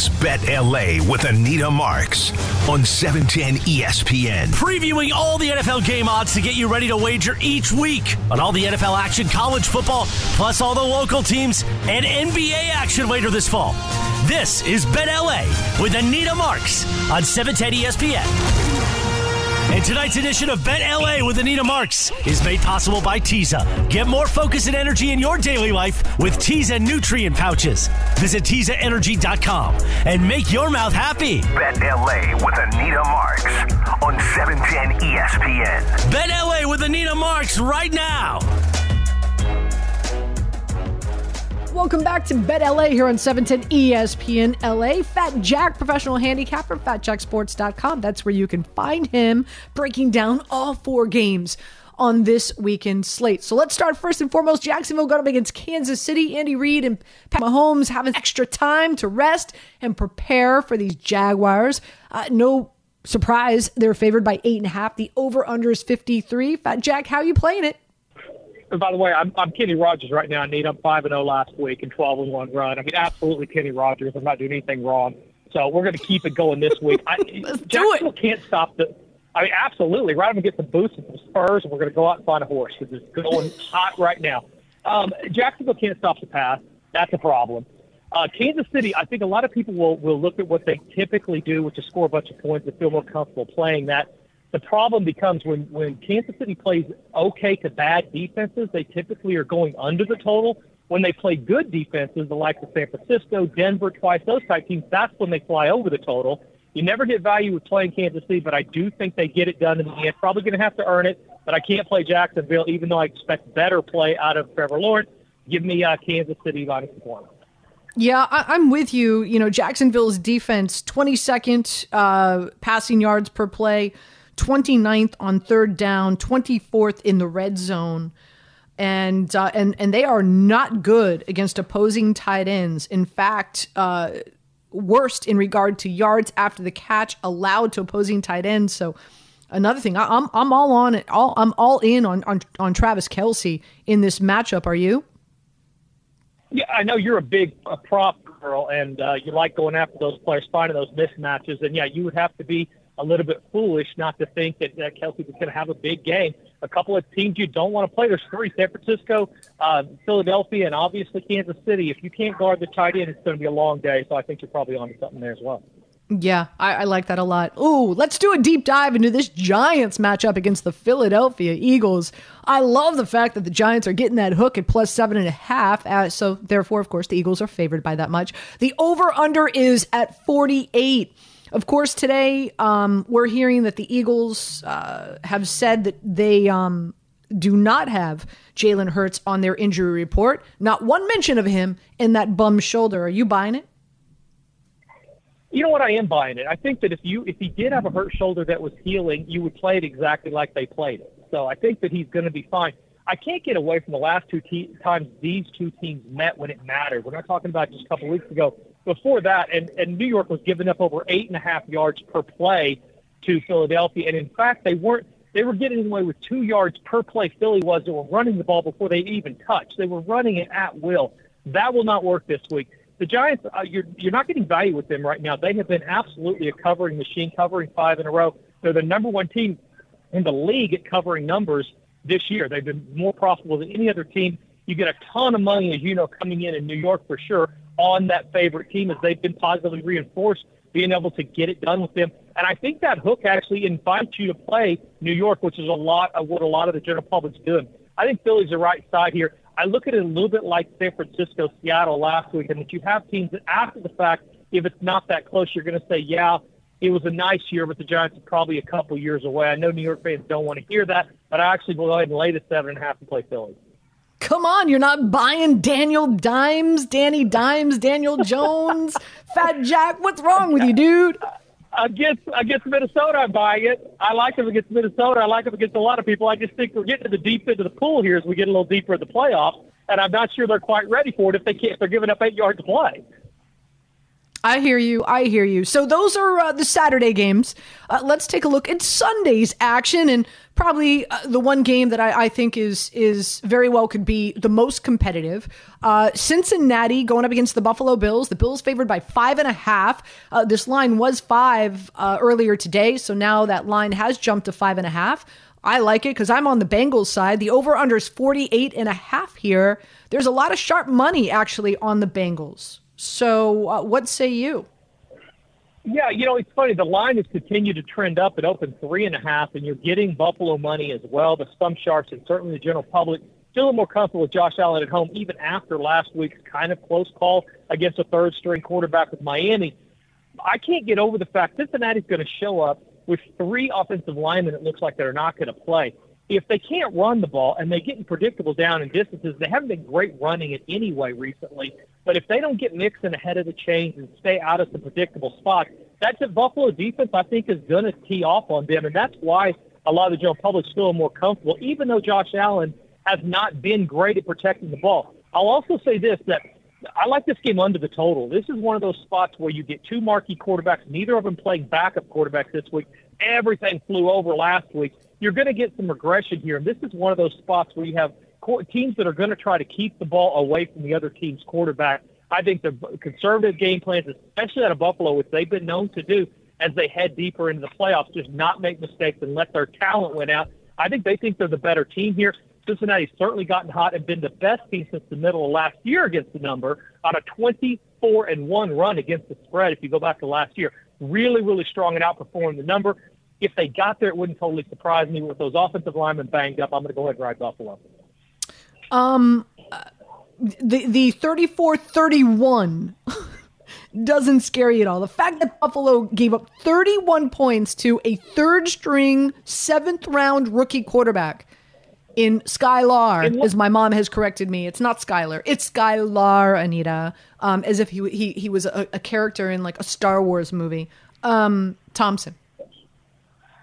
Is Bet LA with Anita Marks on 710 ESPN. Previewing all the NFL game odds to get you ready to wager each week on all the NFL action, college football, plus all the local teams and NBA action later this fall. This is Bet LA with Anita Marks on 710 ESPN. And tonight's edition of Bet LA with Anita Marks is made possible by Teza. Get more focus and energy in your daily life with Teza nutrient pouches. Visit TezaEnergy.com and make your mouth happy. Bet LA with Anita Marks on 710 ESPN. Bet LA with Anita Marks right now. Welcome back to Bet LA here on 710 ESPN LA. Fat Jack, professional handicapper, fatjacksports.com. That's where you can find him breaking down all four games on this weekend slate. So let's start first and foremost. Jacksonville going up against Kansas City. Andy Reid and Pat Mahomes having extra time to rest and prepare for these Jaguars. Uh, no surprise, they're favored by eight and a half. The over under is 53. Fat Jack, how you playing it? And by the way, I'm, I'm Kenny Rogers right now. I need I'm five and zero oh last week and twelve and one run. I mean, absolutely Kenny Rogers. I'm not doing anything wrong. So we're going to keep it going this week. I, Let's do it. can't stop the. I mean, absolutely. Right, I'm going to get some boost and some spurs, and we're going to go out and find a horse because it's going hot right now. Um, Jacksonville can't stop the pass. That's a problem. Uh, Kansas City, I think a lot of people will, will look at what they typically do, which is score a bunch of points and feel more comfortable playing that. The problem becomes when, when Kansas City plays okay to bad defenses, they typically are going under the total. When they play good defenses, the likes of San Francisco, Denver, twice those type teams, that's when they fly over the total. You never get value with playing Kansas City, but I do think they get it done in the end. Probably going to have to earn it, but I can't play Jacksonville, even though I expect better play out of Trevor Lawrence. Give me uh, Kansas City minus one. Yeah, I, am with you. You know, Jacksonville's defense, 22nd uh, passing yards per play. 29th on third down, 24th in the red zone. And, uh, and and they are not good against opposing tight ends. In fact, uh, worst in regard to yards after the catch allowed to opposing tight ends. So another thing, I, I'm I'm all on it. All I'm all in on on, on Travis Kelce in this matchup. Are you? Yeah, I know you're a big uh, prop girl, and uh, you like going after those players, finding those mismatches. And yeah, you would have to be a little bit foolish not to think that, that Kelce was going to have a big game. A couple of teams you don't want to play. There's three: San Francisco, uh, Philadelphia, and obviously Kansas City. If you can't guard the tight end, it's going to be a long day. So I think you're probably onto something there as well. Yeah, I, I, like that a lot. Ooh, let's do a deep dive into this Giants matchup against the Philadelphia Eagles. I love the fact that the Giants are getting that hook at plus seven and a half. Uh, so, therefore, of course, the Eagles are favored by that much. The over under is at 48. Of course, today um, we're hearing that the Eagles uh, have said that they um, do not have Jalen Hurts on their injury report. Not one mention of him in that bum shoulder. Are you buying it? You know what? I am buying it. I think that if you if he did have a hurt shoulder that was healing, you would play it exactly like they played it. So I think that he's going to be fine. I can't get away from the last two te- times these two teams met when it mattered. We're not talking about just a couple weeks ago before that, and, and New York was giving up over eight and a half yards per play to Philadelphia. And in fact, they weren't. They were getting away with two yards per play. Philly was. They were running the ball before they even touched. They were running it at will. That will not work this week. The Giants, uh, you're you're not getting value with them right now. They have been absolutely a covering machine, covering five in a row. They're the number one team in the league at covering numbers this year. They've been more profitable than any other team. You get a ton of money, as you know, coming in in New York for sure on that favorite team as they've been positively reinforced being able to get it done with them. And I think that hook actually invites you to play New York, which is a lot of what a lot of the general public's doing. I think Philly's the right side here. I look at it a little bit like San Francisco, Seattle last week, and that you have teams that after the fact, if it's not that close, you're going to say, yeah, it was a nice year, but the Giants are probably a couple years away. I know New York fans don't want to hear that, but I actually will go ahead and lay the seven and a half and play Philly. Come on, you're not buying Daniel Dimes, Danny Dimes, Daniel Jones, Fat Jack. What's wrong with you, dude? Against against Minnesota, I'm buying it. I like him against Minnesota. I like him against a lot of people. I just think we're getting to the deep end of the pool here as we get a little deeper in the playoffs, and I'm not sure they're quite ready for it if they can't. If they're giving up eight yards to play. I hear you. I hear you. So those are uh, the Saturday games. Uh, let's take a look at Sunday's action, and probably uh, the one game that I, I, think is is very well could be the most competitive. Uh, Cincinnati going up against the Buffalo Bills. The Bills favored by five and a half. Uh, this line was five uh, earlier today, so now that line has jumped to five and a half. I like it because I'm on the Bengals side. The over under is 48 and a half here. There's a lot of sharp money actually on the Bengals. So, uh, what say you? Yeah, you know, it's funny. The line has continued to trend up. It opened three and a half, and you're getting Buffalo money as well. The some sharps and certainly the general public still a little more comfortable with Josh Allen at home, even after last week's kind of close call against a third string quarterback with Miami. I can't get over the fact Cincinnati's going to show up with three offensive linemen. It looks like they're not going to play. If they can't run the ball and they get in predictable down and distances, they haven't been great running it anyway recently. But if they don't get mixing ahead of the chains and stay out of some predictable spots, that's a Buffalo defense I think is going to tee off on them, and that's why a lot of the general public's still more comfortable, even though Josh Allen has not been great at protecting the ball. I'll also say this that I like this game under the total. This is one of those spots where you get two marquee quarterbacks, neither of them playing backup quarterbacks this week. Everything flew over last week. You're going to get some regression here, and this is one of those spots where you have teams that are going to try to keep the ball away from the other team's quarterback. I think the conservative game plans, especially out of Buffalo, which they've been known to do as they head deeper into the playoffs, just not make mistakes and let their talent win out. I think they think they're the better team here. Cincinnati's certainly gotten hot and been the best team since the middle of last year against the number on a 24 and one run against the spread. If you go back to last year, really, really strong and outperforming the number. If they got there, it wouldn't totally surprise me. With those offensive linemen banged up, I'm going to go ahead and ride Buffalo. Um, the the 34-31 doesn't scare you at all. The fact that Buffalo gave up 31 points to a third string, seventh round rookie quarterback in Skylar, as my mom has corrected me. It's not Skylar. It's Skylar, Anita. Um, as if he he he was a, a, character in like a Star Wars movie. Um, Thompson.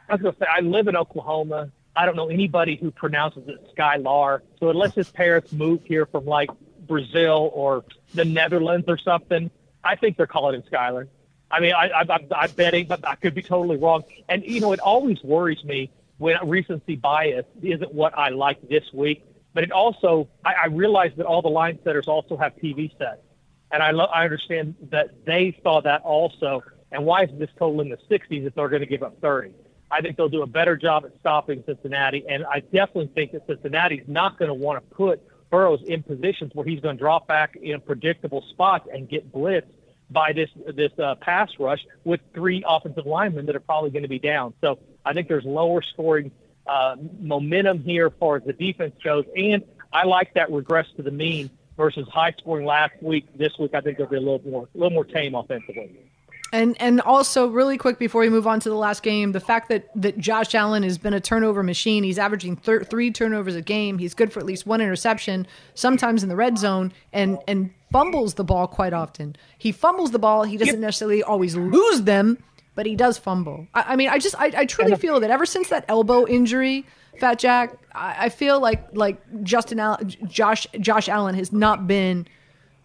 I was gonna say I live in Oklahoma. I don't know anybody who pronounces it Skylar. So unless his parents moved here from like Brazil or the Netherlands or something, I think they're calling him Skylar. I mean, I, I, I'm I'm betting, but I could be totally wrong. And you know, it always worries me when recency bias isn't what I like this week. But it also, I, I realize that all the line setters also have TV sets, and I, lo- I understand that they saw that also. And why is this total in the 60s if they're going to give up 30? I think they'll do a better job at stopping Cincinnati, and I definitely think that Cincinnati's not going to want to put Burrows in positions where he's going to drop back in predictable spots and get blitzed by this this uh, pass rush with three offensive linemen that are probably going to be down. So I think there's lower scoring uh, momentum here as far as the defense goes, and I like that regress to the mean versus high scoring last week. This week I think they'll be a little more a little more tame offensively. And and also really quick before we move on to the last game, the fact that that Josh Allen has been a turnover machine. He's averaging thir- three turnovers a game. He's good for at least one interception, sometimes in the red zone, and and fumbles the ball quite often. He fumbles the ball. He doesn't necessarily always lose them, but he does fumble. I, I mean, I just I, I truly feel that ever since that elbow injury, Fat Jack, I, I feel like like Justin Allen, Josh Josh Allen has not been,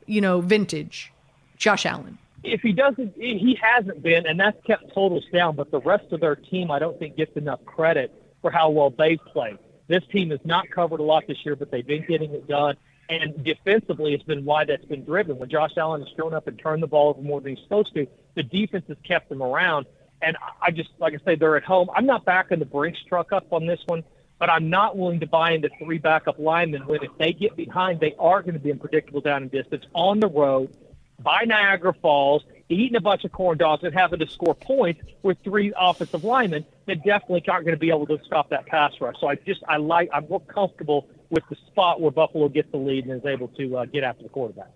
you know, vintage Josh Allen if he doesn't, he hasn't been, and that's kept totals down. But the rest of their team, I don't think, gets enough credit for how well they've played. This team has not covered a lot this year, but they've been getting it done. And defensively, it's been why that's been driven. When Josh Allen has thrown up and turned the ball over more than he's supposed to, the defense has kept them around. And I just, like I say, they're at home. I'm not backing the Brinks truck up on this one, but I'm not willing to buy into three backup linemen when if they get behind, they are going to be unpredictable down in distance on the road by Niagara Falls, eating a bunch of corn dogs and having to score points with three offensive linemen that definitely aren't going to be able to stop that pass rush. So I just I like I'm more comfortable with the spot where Buffalo gets the lead and is able to uh, get after the quarterback.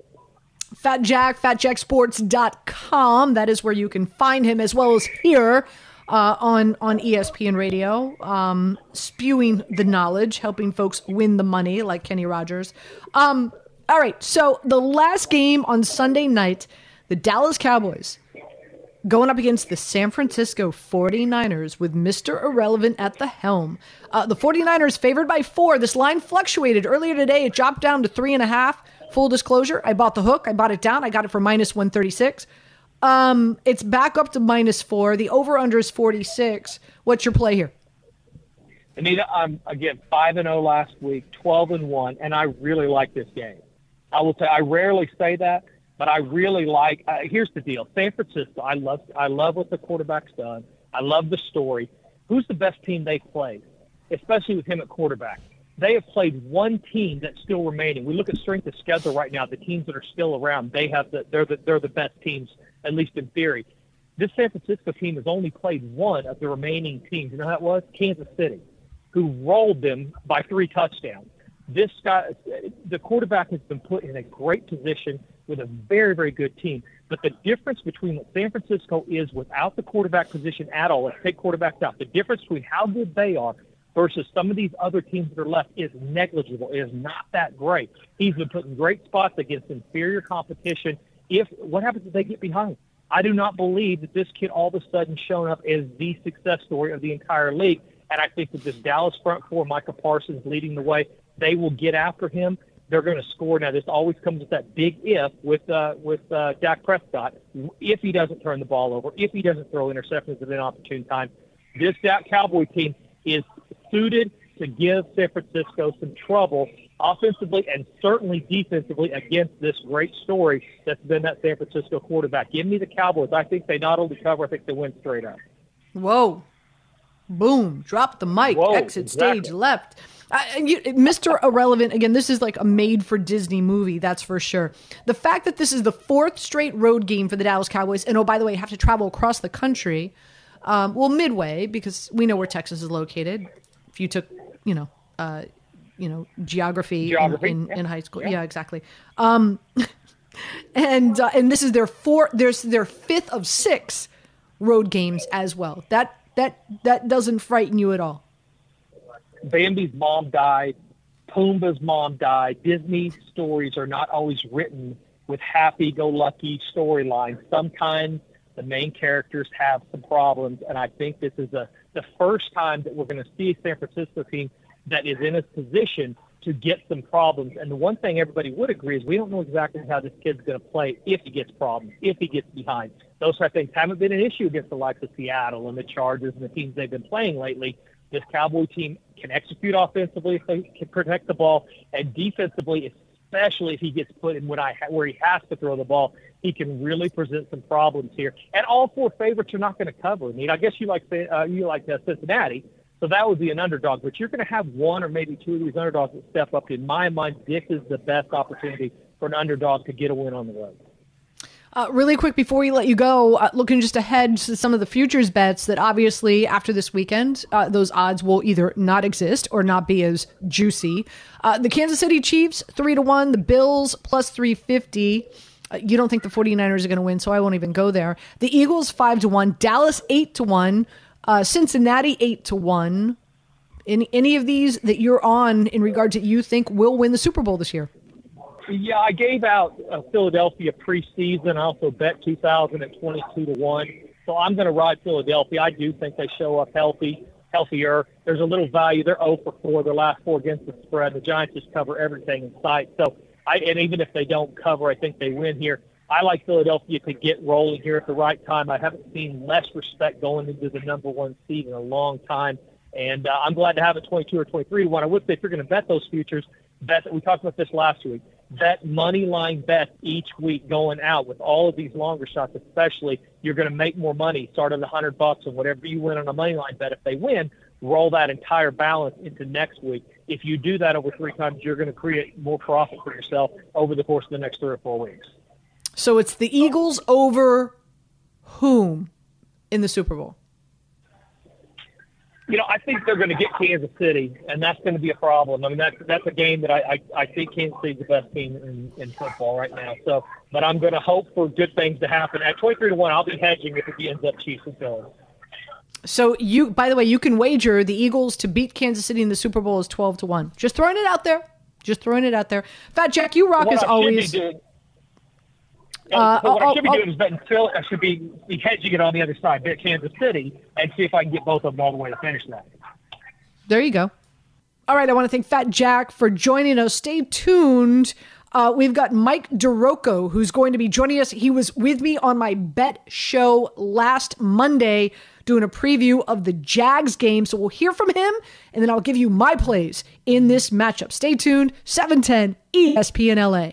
Fat Jack, fatjacksports.com. That is where you can find him as well as here uh, on on ESPN Radio, um, spewing the knowledge, helping folks win the money, like Kenny Rogers. Um, all right, so the last game on Sunday night, the Dallas Cowboys going up against the San Francisco 49ers with Mr. Irrelevant at the helm. Uh, the 49ers favored by four. This line fluctuated earlier today. It dropped down to three and a half. Full disclosure, I bought the hook. I bought it down. I got it for minus 136. Um, it's back up to minus four. The over under is 46. What's your play here? Anita, I'm again five and zero oh last week, twelve and one, and I really like this game. I will say I rarely say that, but I really like. Uh, here's the deal: San Francisco. I love. I love what the quarterback's done. I love the story. Who's the best team they've played, especially with him at quarterback? They have played one team that's still remaining. We look at strength of schedule right now. The teams that are still around, they have the. They're the. They're the best teams, at least in theory. This San Francisco team has only played one of the remaining teams. You know how that was? Kansas City, who rolled them by three touchdowns this guy, the quarterback has been put in a great position with a very, very good team. But the difference between what San Francisco is without the quarterback position at all, let's take quarterbacks out, the difference between how good they are versus some of these other teams that are left is negligible. It is not that great. He's been put in great spots against inferior competition. If what happens if they get behind? I do not believe that this kid all of a sudden shown up as the success story of the entire league. And I think that this Dallas front four, Micah Parsons leading the way, they will get after him. They're going to score. Now, this always comes with that big if with uh, with uh, Dak Prescott. If he doesn't turn the ball over, if he doesn't throw interceptions at an opportune time, this Dak Cowboy team is suited to give San Francisco some trouble offensively and certainly defensively against this great story that's been that San Francisco quarterback. Give me the Cowboys. I think they not only cover, I think they win straight up. Whoa. Boom. Drop the mic. Whoa, Exit exactly. stage left. Uh, you, Mr. Irrelevant, again, this is like a made for Disney movie, that's for sure. The fact that this is the fourth straight road game for the Dallas Cowboys, and oh, by the way, have to travel across the country, um, well, midway, because we know where Texas is located. If you took, you know, uh, you know, geography, geography in, in, yeah. in, high school. Yeah, yeah exactly. Um, and uh, and this is their four. There's their fifth of six road games as well. That that that doesn't frighten you at all. Bambi's mom died, Pumbaa's mom died. Disney stories are not always written with happy-go-lucky storylines. Sometimes the main characters have some problems, and I think this is a, the first time that we're going to see a San Francisco team that is in a position to get some problems. And the one thing everybody would agree is we don't know exactly how this kid's going to play if he gets problems, if he gets behind. Those sort of things haven't been an issue against the likes of Seattle and the Chargers and the teams they've been playing lately. This Cowboy team can execute offensively if they can protect the ball, and defensively, especially if he gets put in I where he has to throw the ball, he can really present some problems here. And all four favorites are not going to cover. I mean, I guess you like uh, you like uh, Cincinnati, so that would be an underdog. But you're going to have one or maybe two of these underdogs that step up. In my mind, this is the best opportunity for an underdog to get a win on the road. Uh, really quick before we let you go, uh, looking just ahead to some of the futures bets that obviously after this weekend, uh, those odds will either not exist or not be as juicy. Uh, the Kansas City Chiefs, 3 to 1. The Bills, plus 350. Uh, you don't think the 49ers are going to win, so I won't even go there. The Eagles, 5 to 1. Dallas, 8 to 1. Uh, Cincinnati, 8 to 1. Any, any of these that you're on in regard to you think will win the Super Bowl this year? Yeah, I gave out uh, Philadelphia preseason. I also bet 2000 at 22 to 1. So I'm going to ride Philadelphia. I do think they show up healthy, healthier. There's a little value. They're 0 for 4 their last four against the spread. The Giants just cover everything in sight. So I, and even if they don't cover, I think they win here. I like Philadelphia to get rolling here at the right time. I haven't seen less respect going into the number one seed in a long time. And uh, I'm glad to have it 22 or 23 to 1. I would say if you're going to bet those futures, bet that we talked about this last week bet money line bet each week going out with all of these longer shots, especially you're going to make more money. Start at a hundred bucks and whatever you win on a money line bet. If they win, roll that entire balance into next week. If you do that over three times, you're going to create more profit for yourself over the course of the next three or four weeks. So it's the Eagles over whom in the Super Bowl? You know, I think they're going to get Kansas City, and that's going to be a problem. I mean, that's that's a game that I I, I think Kansas City's the best team in, in football right now. So, but I'm going to hope for good things to happen. At 23 to one, I'll be hedging if it ends up Chiefs and Phillies. So you, by the way, you can wager the Eagles to beat Kansas City in the Super Bowl is twelve to one. Just throwing it out there. Just throwing it out there. Fat Jack, you rock What as I should always. be doing- Uh, but what oh, I should be oh, doing is betting Phil. I should be, be hedging it on the other side, bet Kansas City, and see if I can get both of them all the way to finish that. There you go. All right, I want to thank Fat Jack for joining us. Stay tuned. Uh, we've got Mike DiRocco who's going to be joining us. He was with me on my bet show last Monday doing a preview of the Jags game. So we'll hear from him and then I'll give you my plays in this matchup. Stay tuned. E 710 ESPN LA.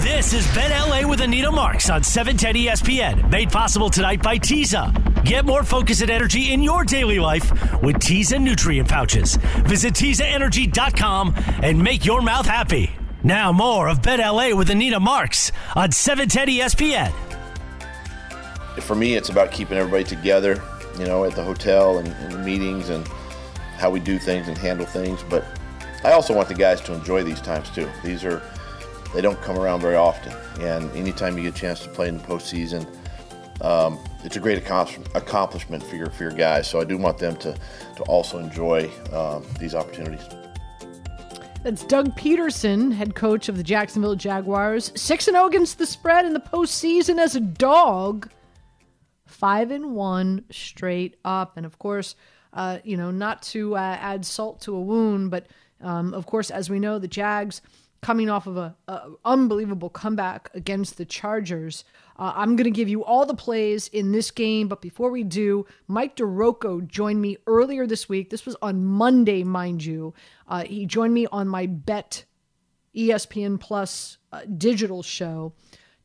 This is Bet LA with Anita Marks on 710 ESPN. Made possible tonight by Tiza. Get more focus and energy in your daily life with Tiza nutrient pouches. Visit TizaEnergy.com and make your mouth happy. Now more of Bet LA with Anita Marks on 710 ESPN. for me, it's about keeping everybody together, you know, at the hotel and, and meetings and how we do things and handle things. But I also want the guys to enjoy these times too. These are, they don't come around very often. And anytime you get a chance to play in the postseason, um, it's a great accomplishment, for your for your guys. So I do want them to to also enjoy um, these opportunities. That's Doug Pederson, head coach of the Jacksonville Jaguars. 6 and 0 against the spread in the postseason as a dog. 5 and 1 straight up. And of course, uh, you know, not to uh, add salt to a wound, but um, of course, as we know, the Jags coming off of a, a unbelievable comeback against the Chargers. Uh, I'm going to give you all the plays in this game, but before we do, Mike DiRocco joined me earlier this week. This was on Monday, mind you. Uh, he joined me on my Bet ESPN Plus uh, digital show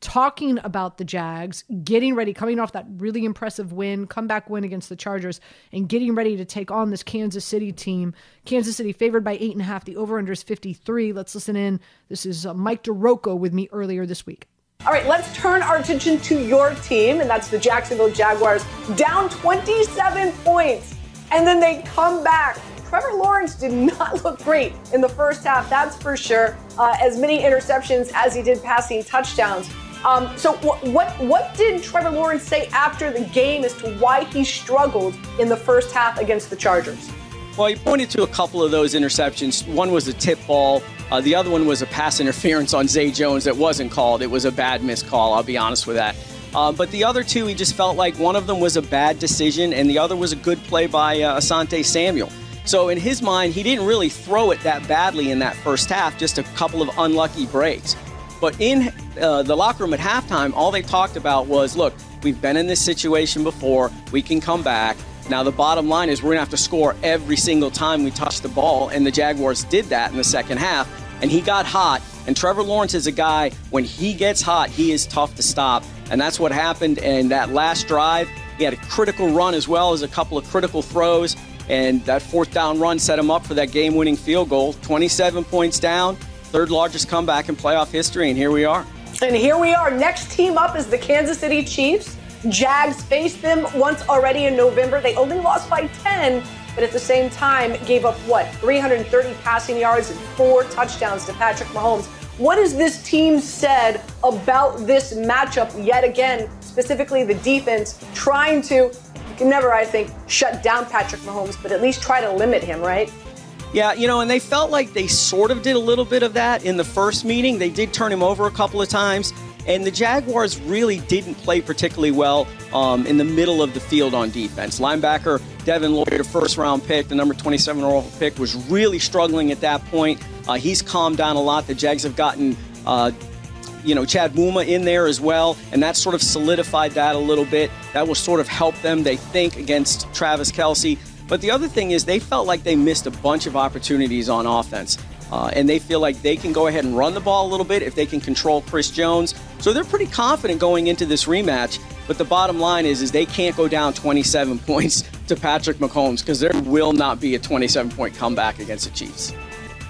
talking about the Jags, getting ready, coming off that really impressive win, comeback win against the Chargers, and getting ready to take on this Kansas City team. Kansas City favored by eight and a half. The over under is 53. Let's listen in. This is uh, Mike DiRocco with me earlier this week. All right, let's turn our attention to your team, and that's the Jacksonville Jaguars, down 27 points. And then they come back. Trevor Lawrence did not look great in the first half, that's for sure. Uh, as many interceptions as he did passing touchdowns. Um, so, what, what what did Trevor Lawrence say after the game as to why he struggled in the first half against the Chargers? Well, he pointed to a couple of those interceptions. One was a tip ball. Uh, the other one was a pass interference on Zay Jones that wasn't called. It was a bad missed call. I'll be honest with that. Uh, but the other two, he just felt like one of them was a bad decision, and the other was a good play by uh, Asante Samuel. So in his mind, he didn't really throw it that badly in that first half. Just a couple of unlucky breaks. But in uh, the locker room at halftime, all they talked about was, look, we've been in this situation before. We can come back. Now, the bottom line is we're going to have to score every single time we touch the ball, and the Jaguars did that in the second half, and he got hot. And Trevor Lawrence is a guy, when he gets hot, he is tough to stop. And that's what happened in that last drive. He had a critical run as well as a couple of critical throws, and that fourth down run set him up for that game winning field goal. 27 points down, third largest comeback in playoff history, and here we are. And here we are. Next team up is the Kansas City Chiefs. Jags faced them once already in November. They only lost by 10, but at the same time gave up what? 330 passing yards and four touchdowns to Patrick Mahomes. What has this team said about this matchup yet again, specifically the defense trying to, never, I think, shut down Patrick Mahomes, but at least try to limit him, right? Yeah, you know, and they felt like they sort of did a little bit of that in the first meeting. They did turn him over a couple of times, and the Jaguars really didn't play particularly well um, in the middle of the field on defense. Linebacker Devin Lloyd, a first round pick, the number 27 overall pick, was really struggling at that point. Uh, he's calmed down a lot. The Jags have gotten. Uh, you know, Chad Muma in there as well, and that sort of solidified that a little bit. That will sort of help them, they think, against Travis Kelce. But the other thing is, they felt like they missed a bunch of opportunities on offense. Uh, and they feel like they can go ahead and run the ball a little bit if they can control Chris Jones. So they're pretty confident going into this rematch. But the bottom line is, is they can't go down 27 points to Patrick Mahomes because there will not be a 27 point comeback against the Chiefs.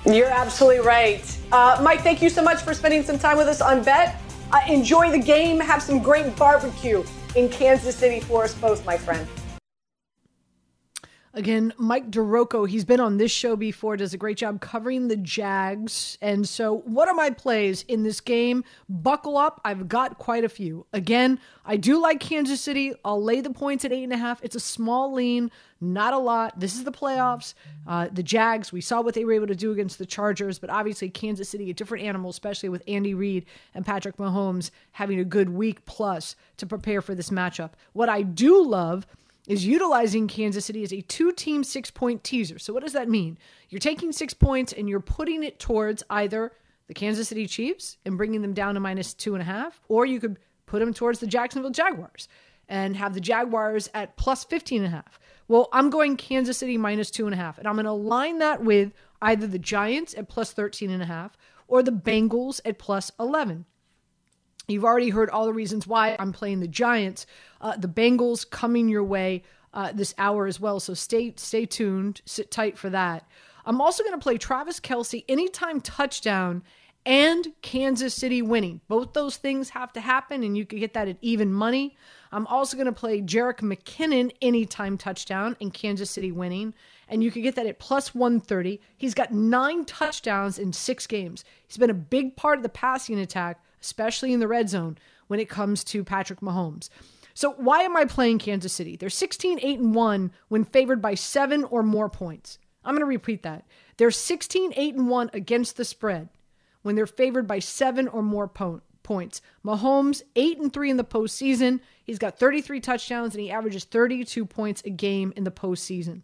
You're absolutely right. Uh, Mike, thank you so much for spending some time with us on Bet. Uh, enjoy the game. Have some great barbecue in Kansas City for us both, my friend. Again, Mike DiRocco, he's been on this show before, does a great job covering the Jags. And so, what are my plays in this game? Buckle up. I've got quite a few. Again, I do like Kansas City. I'll lay the points at eight and a half. It's a small lean, not a lot. This is the playoffs. Uh, the Jags, we saw what they were able to do against the Chargers, but obviously, Kansas City, a different animal, especially with Andy Reid and Patrick Mahomes having a good week plus to prepare for this matchup. What I do love is utilizing Kansas City as a two team six point teaser. So, what does that mean? You're taking six points and you're putting it towards either the Kansas City Chiefs and bringing them down to minus two and a half, or you could put them towards the Jacksonville Jaguars and have the Jaguars at plus 15 and a half. Well, I'm going Kansas City minus two and a half, and I'm going to line that with either the Giants at plus 13 and a half or the Bengals at plus 11. You've already heard all the reasons why I'm playing the Giants. Uh, the Bengals coming your way uh, this hour as well. So stay stay tuned. Sit tight for that. I'm also going to play Travis Kelce anytime touchdown and Kansas City winning. Both those things have to happen, and you can get that at even money. I'm also going to play Jerick McKinnon anytime touchdown and Kansas City winning, and you can get that at plus 130. He's got nine touchdowns in six games. He's been a big part of the passing attack especially in the red zone when it comes to Patrick Mahomes. So why am I playing Kansas City? They're 16 8 and 1 when favored by 7 or more points. I'm going to repeat that. They're 16 8 and 1 against the spread when they're favored by 7 or more po- points. Mahomes 8 and 3 in the postseason. He's got 33 touchdowns and he averages 32 points a game in the postseason.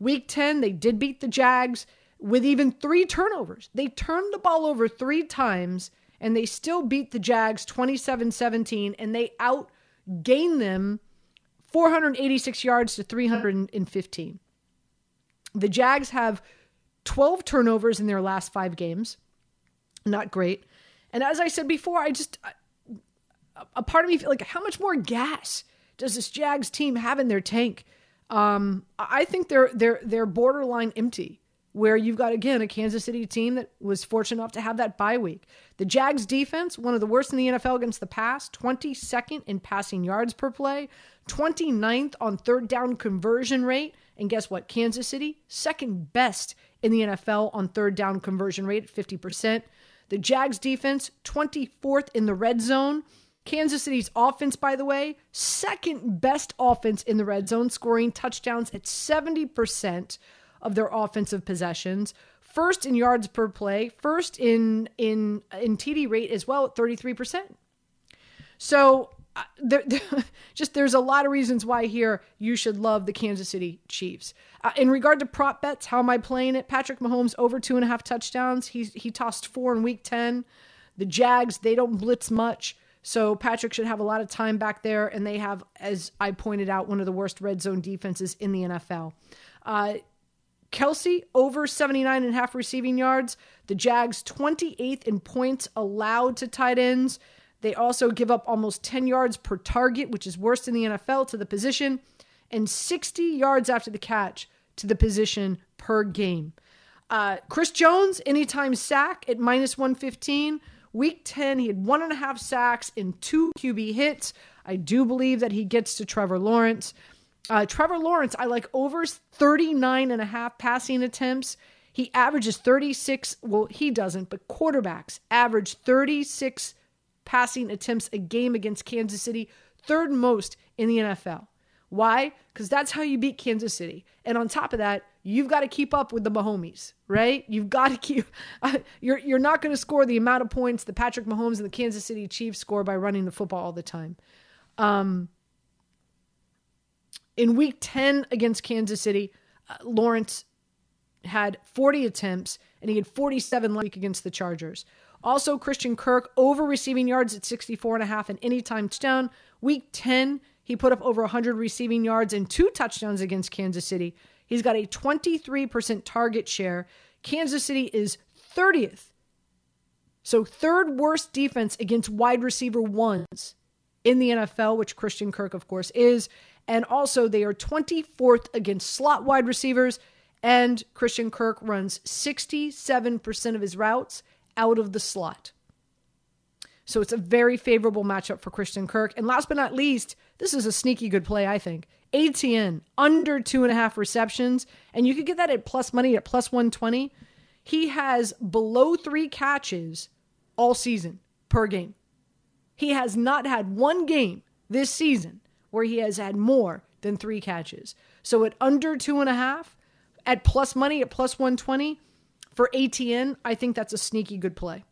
Week 10, they did beat the Jags with even 3 turnovers. They turned the ball over 3 times and they still beat the Jags 27 17, and they outgained them 486 yards to 315. The Jags have 12 turnovers in their last five games. Not great. And as I said before, I just, a part of me feel like, how much more gas does this Jags team have in their tank? Um, I think they're they're they're borderline empty where you've got again a Kansas City team that was fortunate enough to have that bye week. The Jags defense, one of the worst in the NFL against the pass, 22nd in passing yards per play, 29th on third down conversion rate, and guess what? Kansas City, second best in the NFL on third down conversion rate at 50%. The Jags defense, 24th in the red zone. Kansas City's offense, by the way, second best offense in the red zone, scoring touchdowns at 70% of their offensive possessions. First in yards per play, first in in in TD rate as well at 33%. So uh, there, just there's a lot of reasons why here you should love the Kansas City Chiefs. Uh, in regard to prop bets, how am I playing it? Patrick Mahomes over two and a half touchdowns. He he tossed four in Week Ten. The Jags they don't blitz much, so Patrick should have a lot of time back there, and they have, as I pointed out, one of the worst red zone defenses in the NFL. Uh, Kelce over 79 and a half receiving yards. The Jags 28th in points allowed to tight ends. They also give up almost 10 yards per target, which is worst in the NFL to the position, and 60 yards after the catch to the position per game. Uh, Chris Jones, anytime sack at minus 115. Week 10, he had one and a half sacks and two QB hits. I do believe that he gets to Trevor Lawrence. Uh, Trevor Lawrence, I like over 39 and a half passing attempts. He averages 36. Well, he doesn't, but quarterbacks average 36 passing attempts a game against Kansas City, third most in the NFL. Why? Because that's how you beat Kansas City. And on top of that, you've got to keep up with the Mahomes, right? You've got to keep. Uh, you're you're not going to score the amount of points that Patrick Mahomes and the Kansas City Chiefs score by running the football all the time. Um, in week 10 against Kansas City, uh, Lawrence had 40 attempts and he had 47 last week against the Chargers. Also, Christian Kirk over receiving yards at 64 and a half and anytime touchdown. Week 10, he put up over 100 receiving yards and two touchdowns against Kansas City. He's got a 23% target share. Kansas City is 30th. So, third worst defense against wide receiver ones in the NFL, which Christian Kirk, of course, is. And also, they are 24th against slot wide receivers. And Christian Kirk runs 67% of his routes out of the slot. So it's a very favorable matchup for Christian Kirk. And last but not least, this is a sneaky good play, I think. ATN under two and a half receptions, and you could get that at plus money at plus 120. He has below three catches all season per game. He has not had one game this season where he has had more than three catches. So at under two and a half, at plus money at plus 120 for ATN, I think that's a sneaky good play.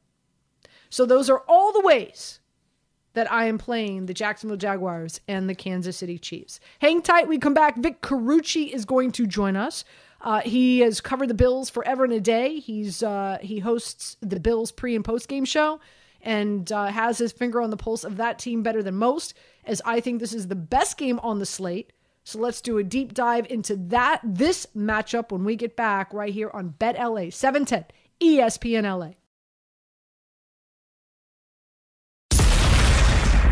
So those are all the ways that I am playing the Jacksonville Jaguars and the Kansas City Chiefs. Hang tight. We come back. Vic Carucci is going to join us. Uh, he has covered the Bills forever and a day. He's uh, he hosts the Bills pre and post game show and uh, has his finger on the pulse of that team better than most. As I think this is the best game on the slate. So let's do a deep dive into that this matchup when we get back right here on Bet LA 710 ESPN LA.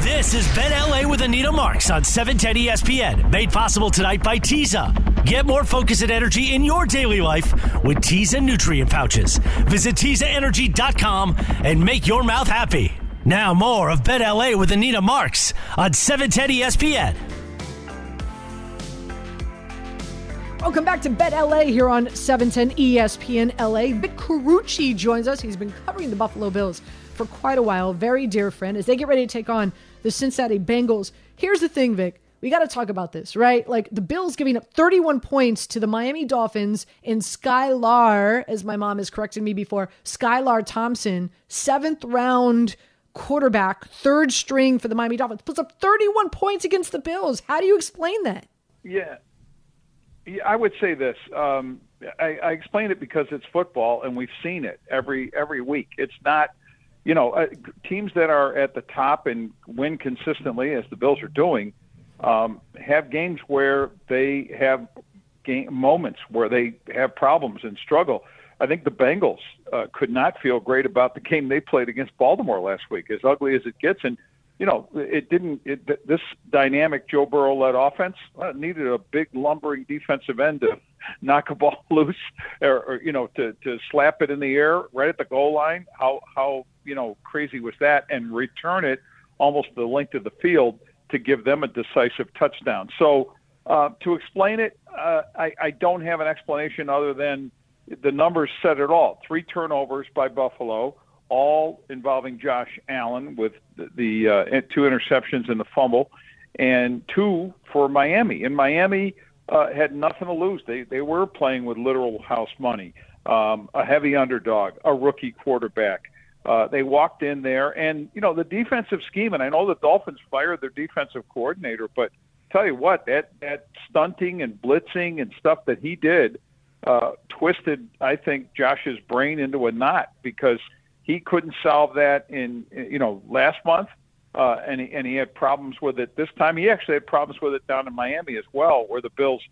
This is Bet LA with Anita Marks on 710 ESPN, made possible tonight by Teza. Get more focus and energy in your daily life with Teza nutrient pouches. Visit TezaEnergy.com and make your mouth happy. Now more of Bet LA with Anita Marks on 710 ESPN. Welcome back to Bet LA here on 710 ESPN LA. Vic Carucci joins us. He's been covering the Buffalo Bills for quite a while. Very dear friend as they get ready to take on the Cincinnati Bengals. Here's the thing, Vic. We got to talk about this, right? Like the Bills giving up 31 points to the Miami Dolphins and Skylar, as my mom has corrected me before, Skylar Thompson, seventh round quarterback, third string for the Miami Dolphins, puts up 31 points against the Bills. How do you explain that? Yeah. yeah I would say this. Um, I, I explain it because it's football and we've seen it every every week. It's not – you know, uh, teams that are at the top and win consistently, as the Bills are doing, um, have games where they have game moments where they have problems and struggle. I think the Bengals uh, could not feel great about the game they played against Baltimore last week, as ugly as it gets. And you know, it didn't. It, this dynamic Joe Burrow-led offense uh, needed a big lumbering defensive end to knock a ball loose, or, or you know, to to slap it in the air right at the goal line. How how you know crazy was that? And return it almost the length of the field to give them a decisive touchdown. So uh, to explain it, uh, I, I don't have an explanation other than the numbers said it all. Three turnovers by Buffalo all involving Josh Allen with the, the uh, two interceptions and the fumble, and two for Miami. And Miami uh, had nothing to lose. They they were playing with literal house money, um, a heavy underdog, a rookie quarterback. Uh, they walked in there, and you know the defensive scheme. And I know the Dolphins fired their defensive coordinator, but tell you what, that that stunting and blitzing and stuff that he did uh, twisted, I think, Josh's brain into a knot because he couldn't solve that in you know last month, uh, and he, and he had problems with it this time. He actually had problems with it down in Miami as well, where the Bills,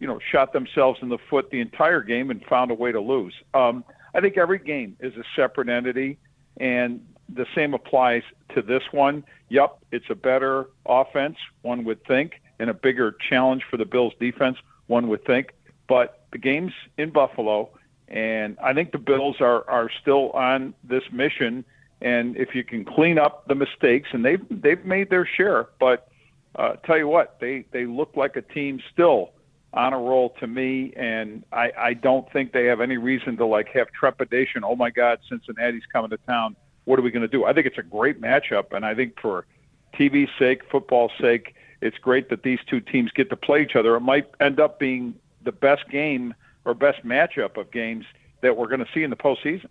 you know, shot themselves in the foot the entire game and found a way to lose. Um, I think every game is a separate entity, and the same applies to this one. Yep, it's a better offense, one would think, and a bigger challenge for the Bills defense, one would think. But the game's in Buffalo and I think the Bills are are still on this mission. And if you can clean up the mistakes, and they've they've made their share, but uh, tell you what, they they look like a team still on a roll to me, and I I don't think they have any reason to like have trepidation. Oh my God, Cincinnati's coming to town. What are we going to do? I think it's a great matchup, and I think for TV's sake, football's sake, it's great that these two teams get to play each other. It might end up being the best game or best matchup of games that we're going to see in the postseason.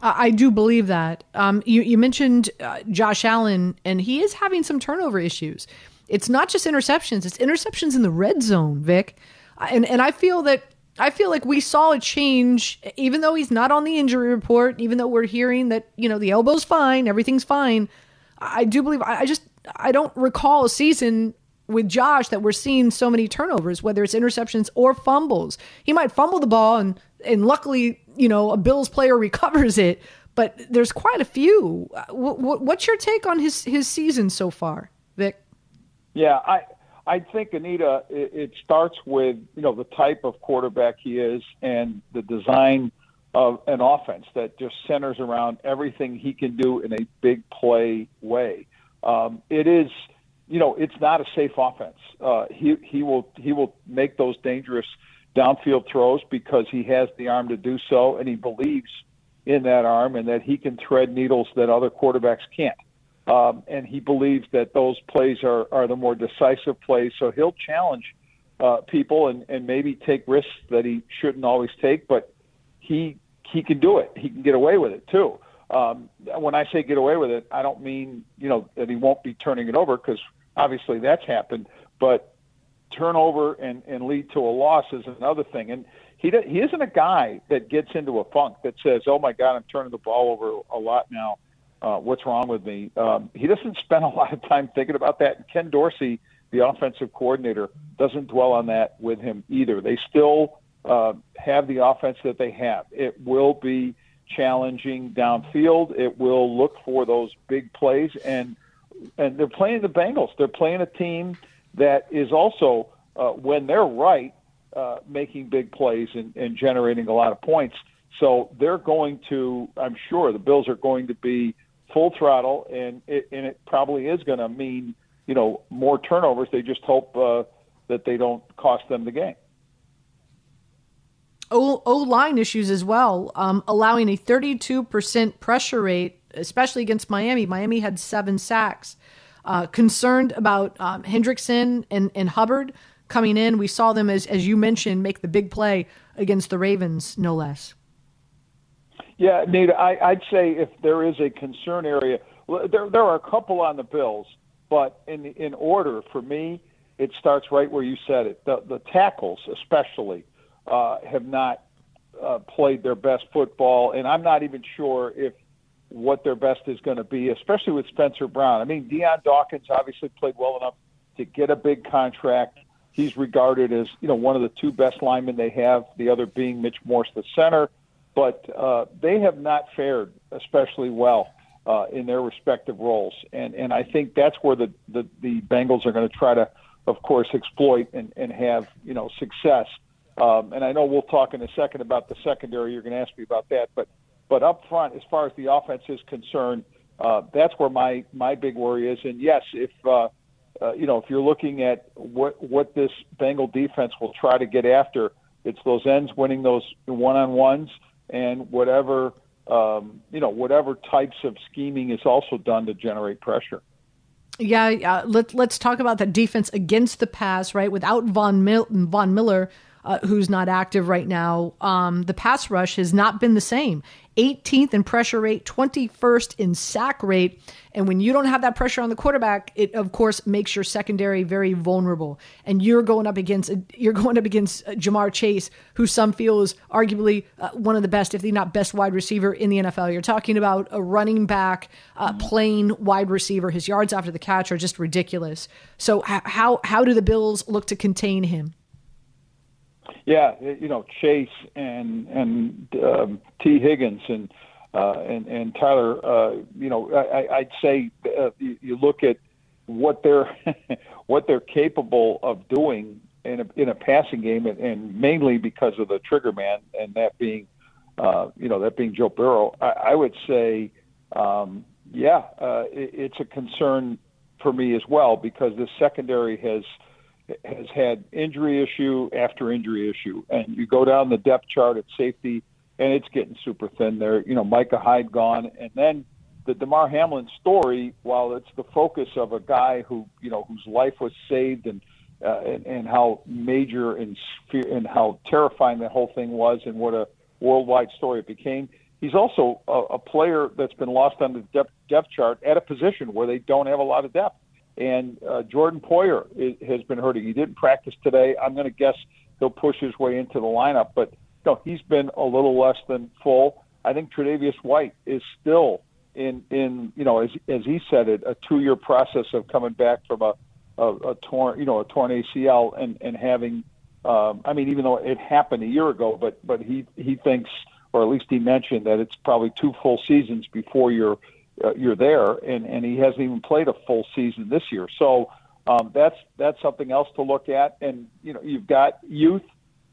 I do believe that. Um, you, you mentioned uh, Josh Allen, and he is having some turnover issues. It's not just interceptions; it's interceptions in the red zone, Vic. And and I feel that I feel like we saw a change, even though he's not on the injury report, even though we're hearing that you know the elbow's fine, everything's fine. I do believe. I, just I don't recall a season with Josh that we're seeing so many turnovers, whether it's interceptions or fumbles. He might fumble the ball and and luckily, you know, a Bills player recovers it. But there's quite a few. Uh, what's your take on his his season so far? Yeah, I I think Anita. It, it starts with you know the type of quarterback he is and the design of an offense that just centers around everything he can do in a big play way. Um, it is, you know, it's not a safe offense. Uh, he he will he will make those dangerous downfield throws because he has the arm to do so, and he believes in that arm and that he can thread needles that other quarterbacks can't. Um, and he believes that those plays are, are the more decisive plays. So he'll challenge uh, people and, and maybe take risks that he shouldn't always take, but he he can do it. He can get away with it too. Um, when I say get away with it, I don't mean you know that he won't be turning it over because obviously that's happened. But turnover and, and lead to a loss is another thing. And he he isn't a guy that gets into a funk that says, "Oh my God, I'm turning the ball over a lot now. Uh, what's wrong with me?" Um, he doesn't spend a lot of time thinking about that. And Ken Dorsey, the offensive coordinator, doesn't dwell on that with him either. They still uh, have the offense that they have. It will be challenging downfield. It will look for those big plays, and and they're playing the Bengals. They're playing a team that is also, uh, when they're right, uh, making big plays and, and generating a lot of points. So they're going to, I'm sure, the Bills are going to be full throttle, and it, and it probably is going to mean, you know, more turnovers. They just hope uh, that they don't cost them the game. O line issues as well, um, allowing a 32% pressure rate, especially against Miami. Miami had seven sacks uh, concerned about um, Hendrickson and, and Hubbard coming in. We saw them, as, as you mentioned, make the big play against the Ravens, no less. Yeah, Nita, I, I'd say if there is a concern area, there, there are a couple on the Bills, but in, in order, for me, it starts right where you said it. The, the tackles, especially, uh, have not uh, played their best football, and I'm not even sure if – what their best is going to be, especially with Spencer Brown. I mean, Dion Dawkins obviously played well enough to get a big contract. He's regarded as you know one of the two best linemen they have, the other being Mitch Morse, the center. But uh, they have not fared especially well uh, in their respective roles, and and I think that's where the the, the Bengals are going to try to, of course, exploit and, and have you know success. Um, and I know we'll talk in a second about the secondary. You're going to ask me about that, but but up front, as far as the offense is concerned, uh, that's where my my big worry is. And yes, if uh, uh, you know if you're looking at what what this Bengal defense will try to get after, it's those ends winning those one on ones and whatever um, you know whatever types of scheming is also done to generate pressure. Yeah, uh, let, let's talk about the defense against the pass, right? Without Von, Mil- Von Miller, uh, who's not active right now, um, the pass rush has not been the same. 18th in pressure rate, 21st in sack rate. And when you don't have that pressure on the quarterback, it of course makes your secondary very vulnerable. And you're going up against you're going up against uh, Ja'Marr Chase, who some feel is arguably uh, one of the best, if not best, wide receiver in the NFL. You're talking about a running back, uh, playing wide receiver. His yards after the catch are just ridiculous. So how how do the Bills look to contain him? Yeah, you know Chase and and um, Tee Higgins and uh, and and Tyler. Uh, you know, I, I'd say uh, you, look at what they're what they're capable of doing in a, in a passing game, and, and mainly because of the trigger man, and that being uh, you know that being Joe Burrow. I, I would say, um, yeah, uh, it, it's a concern for me as well because the secondary has has had injury issue after injury issue, and you go down the depth chart at safety, and it's getting super thin there. You know, Micah Hyde gone, and then the Damar Hamlin story, while it's the focus of a guy who you know whose life was saved and uh, and, and how major and and how terrifying that whole thing was, and what a worldwide story it became. He's also a, a player that's been lost on the depth, depth chart at a position where they don't have a lot of depth. And uh, Jordan Poyer is, has been hurting. He didn't practice today. I'm going to guess he'll push his way into the lineup, but know, he's been a little less than full. I think Tre'Davious White is still in in you know as as he said it a two year process of coming back from a, a, a torn you know a torn ACL and and having Um, I mean, even though it happened a year ago, but but he he thinks, or at least he mentioned that it's probably two full seasons before you're uh, you're there, and and he hasn't even played a full season this year. So um, that's that's something else to look at. And you know, you've got youth,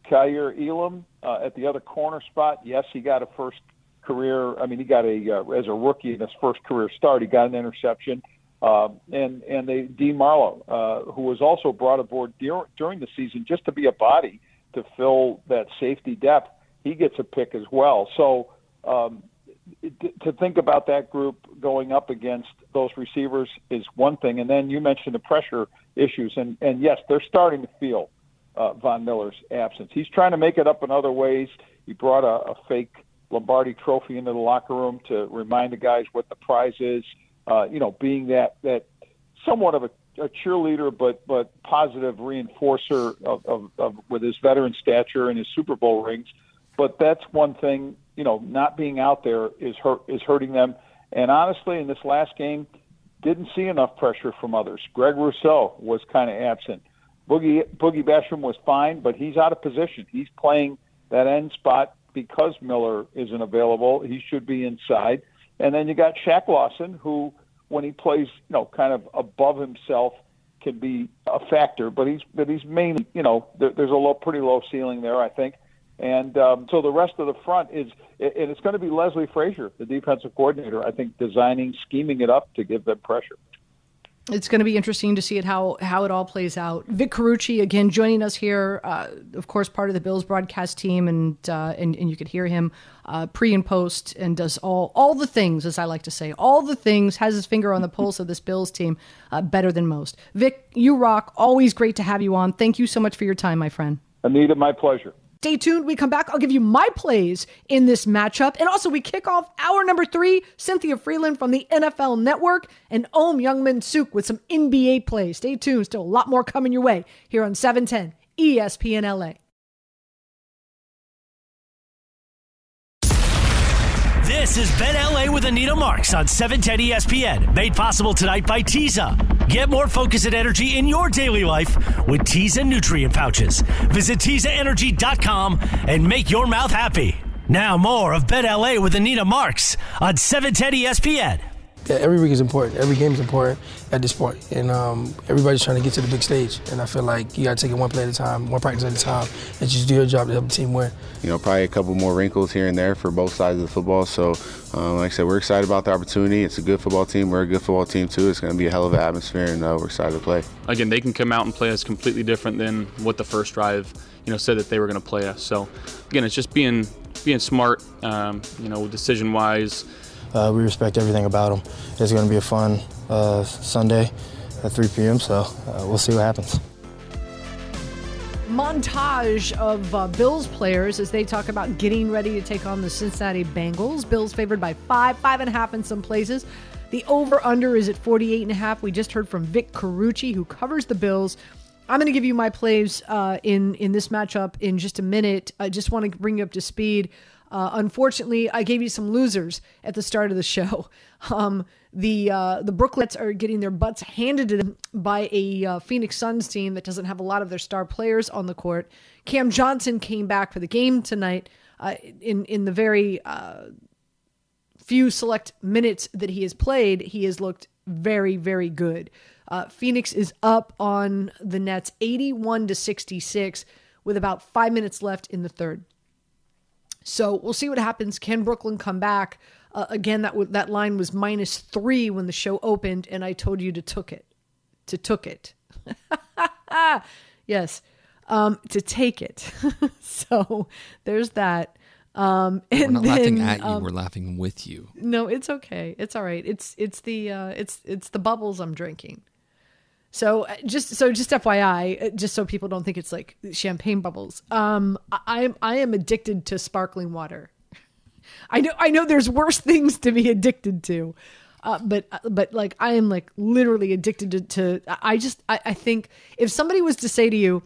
Kaiir Elam uh, at the other corner spot. Yes, he got a first career. I mean, he got a uh, as a rookie in his first career start. He got an interception. Um, and and they Dean Marlowe, uh, who was also brought aboard dur- during the season just to be a body to fill that safety depth. He gets a pick as well. So um, to think about that group going up against those receivers is one thing. And then you mentioned the pressure issues, and and yes, they're starting to feel uh, Von Miller's absence. He's trying to make it up in other ways. He brought a, a fake Lombardi Trophy into the locker room to remind the guys what the prize is uh, you know, being that that somewhat of a, a cheerleader, but but positive reinforcer of, of, of with his veteran stature and his Super Bowl rings. But that's one thing, you know, not being out there is hurt is hurting them. And honestly, in this last game, didn't see enough pressure from others. Greg Rousseau was kind of absent. Boogie Boogie Basham was fine, but he's out of position. He's playing that end spot because Miller isn't available. He should be inside. And then you got Shaq Lawson, who, when he plays, you know, kind of above himself, can be a factor. But he's but he's mainly, you know, there, there's a low, pretty low ceiling there, I think. And um, so the rest of the front is, and it's going to be Leslie Frazier, the defensive coordinator, I think, designing, scheming it up to give them pressure it's going to be interesting to see it how how it all plays out. Vic Carucci again joining us here, uh, of course, part of the Bills broadcast team, and uh, and and you could hear him uh, pre and post, and does all all the things, as I like to say, all the things. Has his finger on the pulse of this Bills team uh, better than most. Vic, you rock. Always great to have you on. Thank you so much for your time, my friend. Anita, my pleasure. Stay tuned. We come back. I'll give you my plays in this matchup. And also, we kick off hour number three. Cynthia Frelund from the NFL Network and Ohm Youngmisuk with some NBA plays. Stay tuned. Still a lot more coming your way here on 710 ESPN LA. This is Bet LA with Anita Marks on 710 ESPN, made possible tonight by Teza. Get more focus and energy in your daily life with Teza nutrient pouches. Visit TezaEnergy.com and make your mouth happy. Now more of Bet LA with Anita Marks on 710 ESPN yeah, every week is important. Every game is important at this point, and um, everybody's trying to get to the big stage. And I feel like you got to take it one play at a time, one practice at a time, and just do your job to help the team win. You know, probably a couple more wrinkles here and there for both sides of the football. So, um, like I said, we're excited about the opportunity. It's a good football team. We're a good football team too. It's going to be a hell of an atmosphere, and uh, we're excited to play. Again, they can come out and play us completely different than what the first drive, you know, said that they were going to play us. So, again, it's just being being smart, um, you know, decision wise. Uh, we respect everything about them. It's going to be a fun uh, Sunday at 3 p.m., so uh, we'll see what happens. Montage of uh, Bills players as they talk about getting ready to take on the Cincinnati Bengals. Bills favored by five, five and a half in some places. The over under is at 48 and a half. We just heard from Vic Carucci, who covers the Bills. I'm going to give you my plays uh, in in this matchup in just a minute. I just want to bring you up to speed. Uh, unfortunately, I gave you some losers at the start of the show. Um, the uh, the Brooklets are getting their butts handed to them by a uh, Phoenix Suns team that doesn't have a lot of their star players on the court. Cam Johnson came back for the game tonight. Uh, in in the very uh, few select minutes that he has played, he has looked very very good. Uh, Phoenix is up on the Nets, eighty-one to sixty-six, with about five minutes left in the third. So we'll see what happens. Can Brooklyn come back? Uh, again, that w- that line was minus three when the show opened, and I told you to took it, to took it. yes, um, to take it. so there's that. Um, and we're not then, laughing at you; um, we're laughing with you. No, it's okay. It's all right. It's it's the uh, it's it's the bubbles I'm drinking. So uh, just so just FYI, uh, just so people don't think it's like champagne bubbles. Um, I I am addicted to sparkling water. I know I know there's worse things to be addicted to, uh, but uh, but like I am like literally addicted to. to I just I, I think if somebody was to say to you,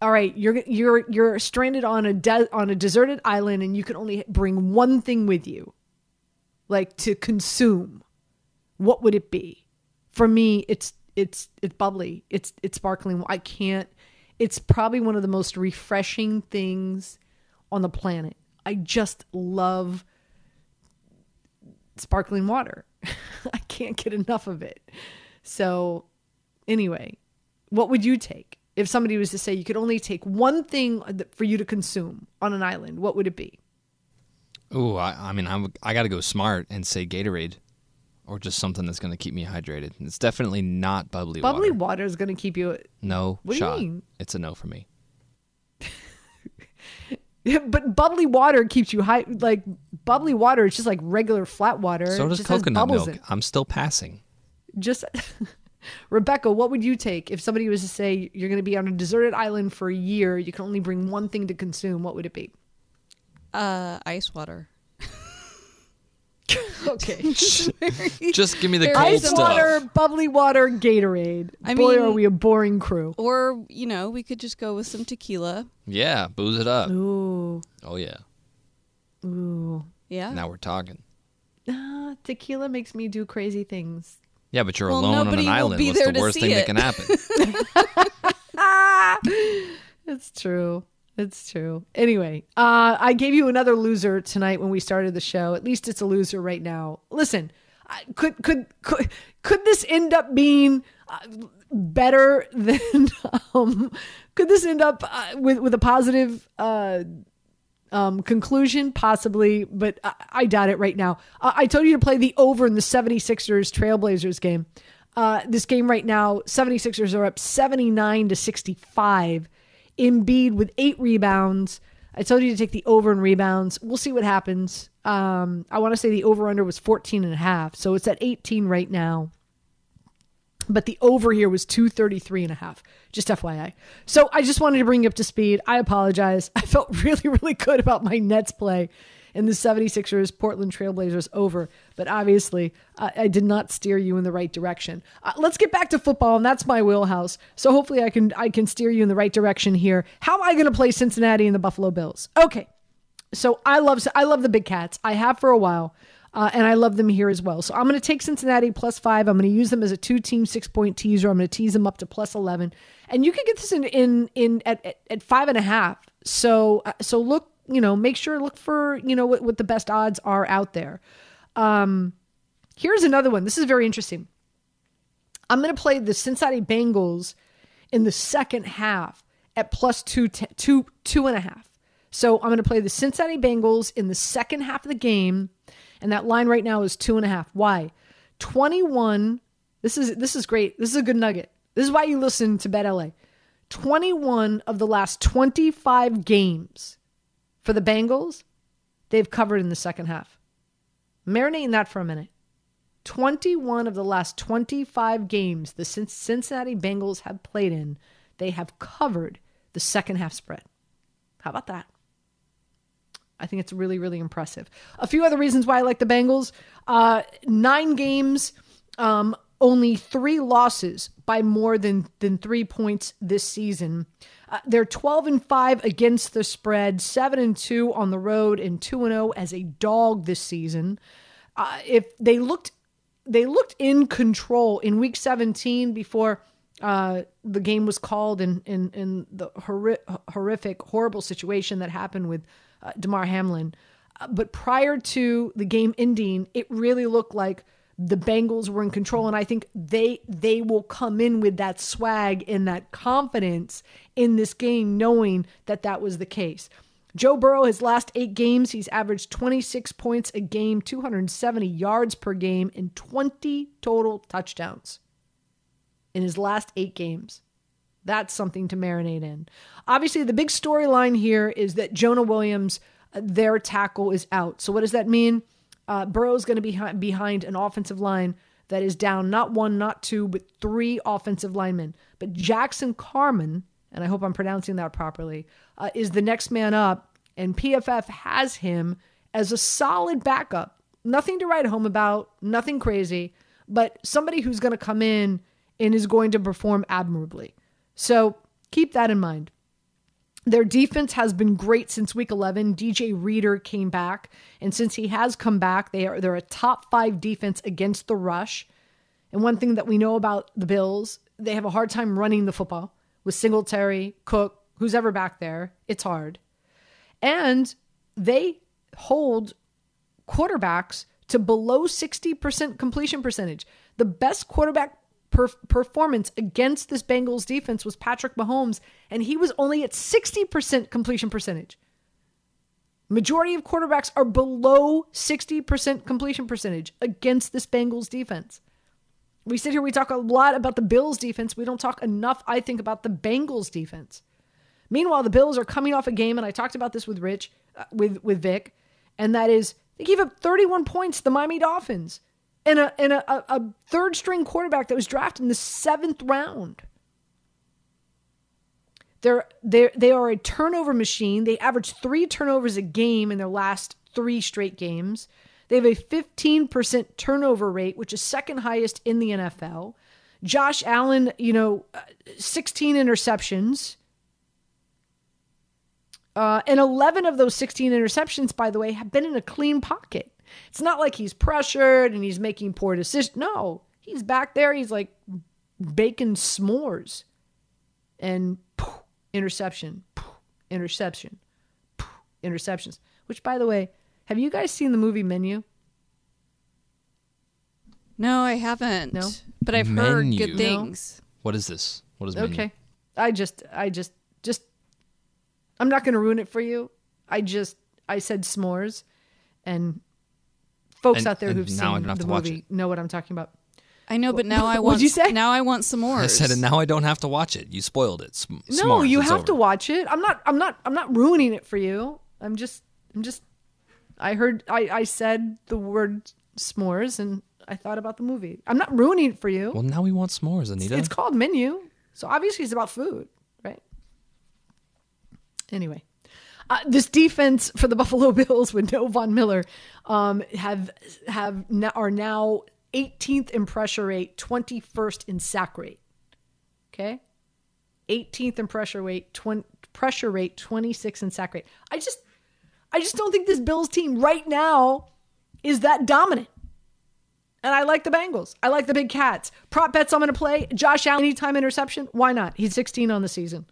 all right, you're you're you're stranded on a de- on a deserted island and you can only bring one thing with you, like to consume, what would it be? For me, it's it's it's bubbly. It's it's sparkling. I can't. it's probably one of the most refreshing things on the planet. I just love sparkling water. I can't get enough of it. So, anyway, what would you take if somebody was to say you could only take one thing for you to consume on an island? What would it be? Ooh, I, I mean, I'm, I got to go smart and say Gatorade or just something that's going to keep me hydrated. It's definitely not bubbly, Bubbly water. water is going to keep you. No What do you shot. mean? It's a no for me. But bubbly water keeps you high. Like bubbly water is just like regular flat water. So does coconut milk. in- I'm still passing. Just Rebecca, what would you take if somebody was to say you're going to be on a deserted island for a year? You can only bring one thing to consume. What would it be? Uh, ice water. okay. Just give me the cold Ice stuff. water, bubbly water, Gatorade. I Boy, mean- are we a boring crew. Or, you know, we could just go with some tequila. Yeah, booze it up. Ooh. Oh yeah. Ooh. Yeah. Now we're talking. Ah, tequila makes me do crazy things. Yeah, but you're Well, alone on nobody an will island. be What's there the to worst see thing that it. can happen? It's true. It's true. Anyway, uh, I gave you another loser tonight when we started the show. At least it's a loser right now. Listen, I- could could could could this end up being uh, better than? Um, could this end up uh, with with a positive? Uh, um, conclusion, possibly, but I, I doubt it right now. Uh, I told you to play the over in the 76ers Trailblazers game. Uh, this game right now, 76ers are up 79 to 65. Embiid with eight rebounds. I told you to take the over in rebounds. We'll see what happens. Um, I want to say the over under was 14 and a half. So it's at 18 right now but the over here was 233 and a half just fyi so i just wanted to bring you up to speed i apologize i felt really really good about my nets play in the 76ers portland trailblazers over but obviously i did not steer you in the right direction uh, let's get back to football and that's my wheelhouse so hopefully i can i can steer you in the right direction here how am i going to play cincinnati and the buffalo bills okay so I love I love the Big Cats. I have for a while, uh, and I love them here as well. So I'm going to take Cincinnati plus five. I'm going to use them as a two team six point teaser. I'm going to tease them up to plus eleven, and you can get this in in in at, at, at five and a half. So uh, so look, you know, make sure look for you know what what the best odds are out there. Um, here's another one. This is very interesting. I'm going to play the Cincinnati Bengals in the second half at plus two, te- two, two and a half. So I'm going to play the Cincinnati Bengals in the second half of the game, and that line right now is two and a half. Why? 21. This is this is great. This is a good nugget. This is why you listen to Bet LA. 21 of the last 25 games for the Bengals, they've covered in the second half. Marinate in that for a minute. 21 of the last 25 games the Cincinnati Bengals have played in, they have covered the second half spread. How about that? I think it's really, really impressive. A few other reasons why I like the Bengals uh, nine games, um, only three losses by more than, than three points this season. Uh, they're 12 and 5 against the spread, 7 and 2 on the road, and 2 and 0 as a dog this season. Uh, if they looked they looked in control in week 17 before uh, the game was called in, in, in the horri- horrific, horrible situation that happened with uh, Damar Hamlin. Uh, but prior to the game ending, it really looked like the Bengals were in control, and I think they they will come in with that swag and that confidence in this game, knowing that that was the case. Joe Burrow, his last eight games, he's averaged 26 points a game, 270 yards per game, and 20 total touchdowns in his last eight games. That's something to marinate in. Obviously, the big storyline here is that Jonah Williams, uh, their tackle, is out. So, what does that mean? Uh, Burrow's going to be hi- behind an offensive line that is down not one, not two, but three offensive linemen. But Jackson Carman, and I hope I'm pronouncing that properly, uh, is the next man up, and PFF has him as a solid backup. Nothing to write home about, nothing crazy, but somebody who's going to come in and is going to perform admirably. So keep that in mind. Their defense has been great since week 11. DJ Reader came back, and since he has come back, they are they're a top 5 defense against the rush. And one thing that we know about the Bills, they have a hard time running the football. with Singletary, Cook, who's ever back there. It's hard. And they hold quarterbacks to below 60% completion percentage. The best quarterback per- performance against this Bengals defense was Patrick Mahomes, and he was only at 60% completion percentage. Majority of quarterbacks are below 60% completion percentage against this Bengals defense. We sit here, we talk a lot about the Bills defense. We don't talk enough, I think, about the Bengals defense. Meanwhile, the Bills are coming off a game, and I talked about this with Rich, uh, with with Vic, and that is they gave up 31 points to the Miami Dolphins and a and a, a, third string quarterback that was drafted in the seventh round. They're they they are a turnover machine. They average three turnovers a game in their last three straight games. They have a 15% turnover rate, which is second highest in the NFL. Josh Allen, you know, uh, 16 interceptions. Uh, and 11 of those 16 interceptions, by the way, have been in a clean pocket. It's not like he's pressured and he's making poor decisions. No, he's back there. He's like baking s'mores. And poof, interception, poof, interception, poof, interceptions. Which, by the way, have you guys seen the movie Menu? No, I haven't. No, but I've heard good things. What is this? What is menu? Okay. I just, I just, just, I'm not going to ruin it for you. I just, I said s'mores, and folks And- out there who've now I seen don't have the to watch movie know what I'm talking about. I know, but now I What'd want. you say? Now I want some more. I said, and now I don't have to watch it. You spoiled it. Sm- No, s'mores, you it's have over. to watch it. I'm not, I'm not, I'm not ruining it for you. I'm just, I'm just. I heard, I, I said the word s'mores, and I thought about the movie. I'm not ruining it for you. Well, now we want s'mores, It's- Anita. It's called menu, so obviously it's about food, right? Anyway, uh, this defense for the Buffalo Bills with no Von Miller um, have have are now 18th in pressure rate, 21st in sack rate. Okay, 18th in pressure rate, 20, pressure rate, 26 in sack rate. I just I just don't think this Bills team right now is that dominant. And I like the Bengals. I like the big cats. Prop bets I'm going to play. Josh Allen, anytime interception. Why not? He's 16 on the season.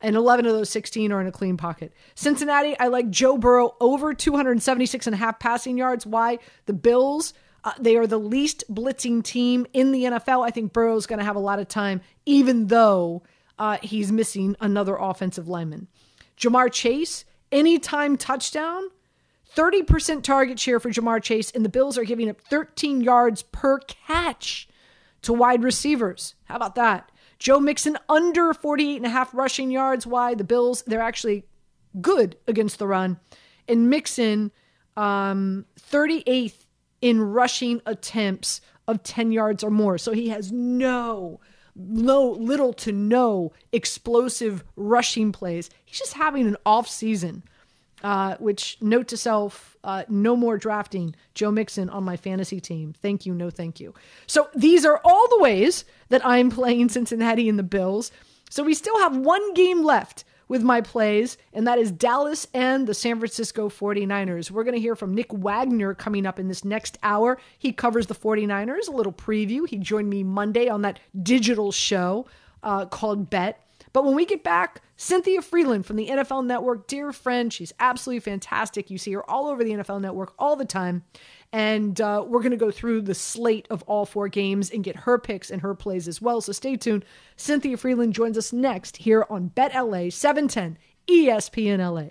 And 11 of those 16 are in a clean pocket. Cincinnati, I like Joe Burrow over 276 and a half passing yards. Why? The Bills, uh, they are the least blitzing team in the NFL. I think Burrow's going to have a lot of time, even though uh, he's missing another offensive lineman. Ja'Marr Chase, anytime touchdown. 30% target share for Ja'Marr Chase, and the Bills are giving up 13 yards per catch to wide receivers. How about that? Joe Mixon under 48 and a half rushing yards. Why? The Bills, they're actually good against the run. And Mixon, um, 38th in rushing attempts of 10 yards or more. So he has no, no, little to no explosive rushing plays. He's just having an off season. Uh, which note to self, uh, no more drafting Joe Mixon on my fantasy team. Thank you, no thank you. So these are all the ways that I'm playing Cincinnati and the Bills. So we still have one game left with my plays, and that is Dallas and the San Francisco 49ers. We're going to hear from Nick Wagoner coming up in this next hour. He covers the 49ers, a little preview. He joined me Monday on that digital show uh, called Bet. But when we get back, Cynthia Frelund from the NFL Network, dear friend, she's absolutely fantastic. You see her all over the NFL Network all the time. And uh, we're going to go through the slate of all four games and get her picks and her plays as well. So stay tuned. Cynthia Frelund joins us next here on Bet LA 710 ESPN LA.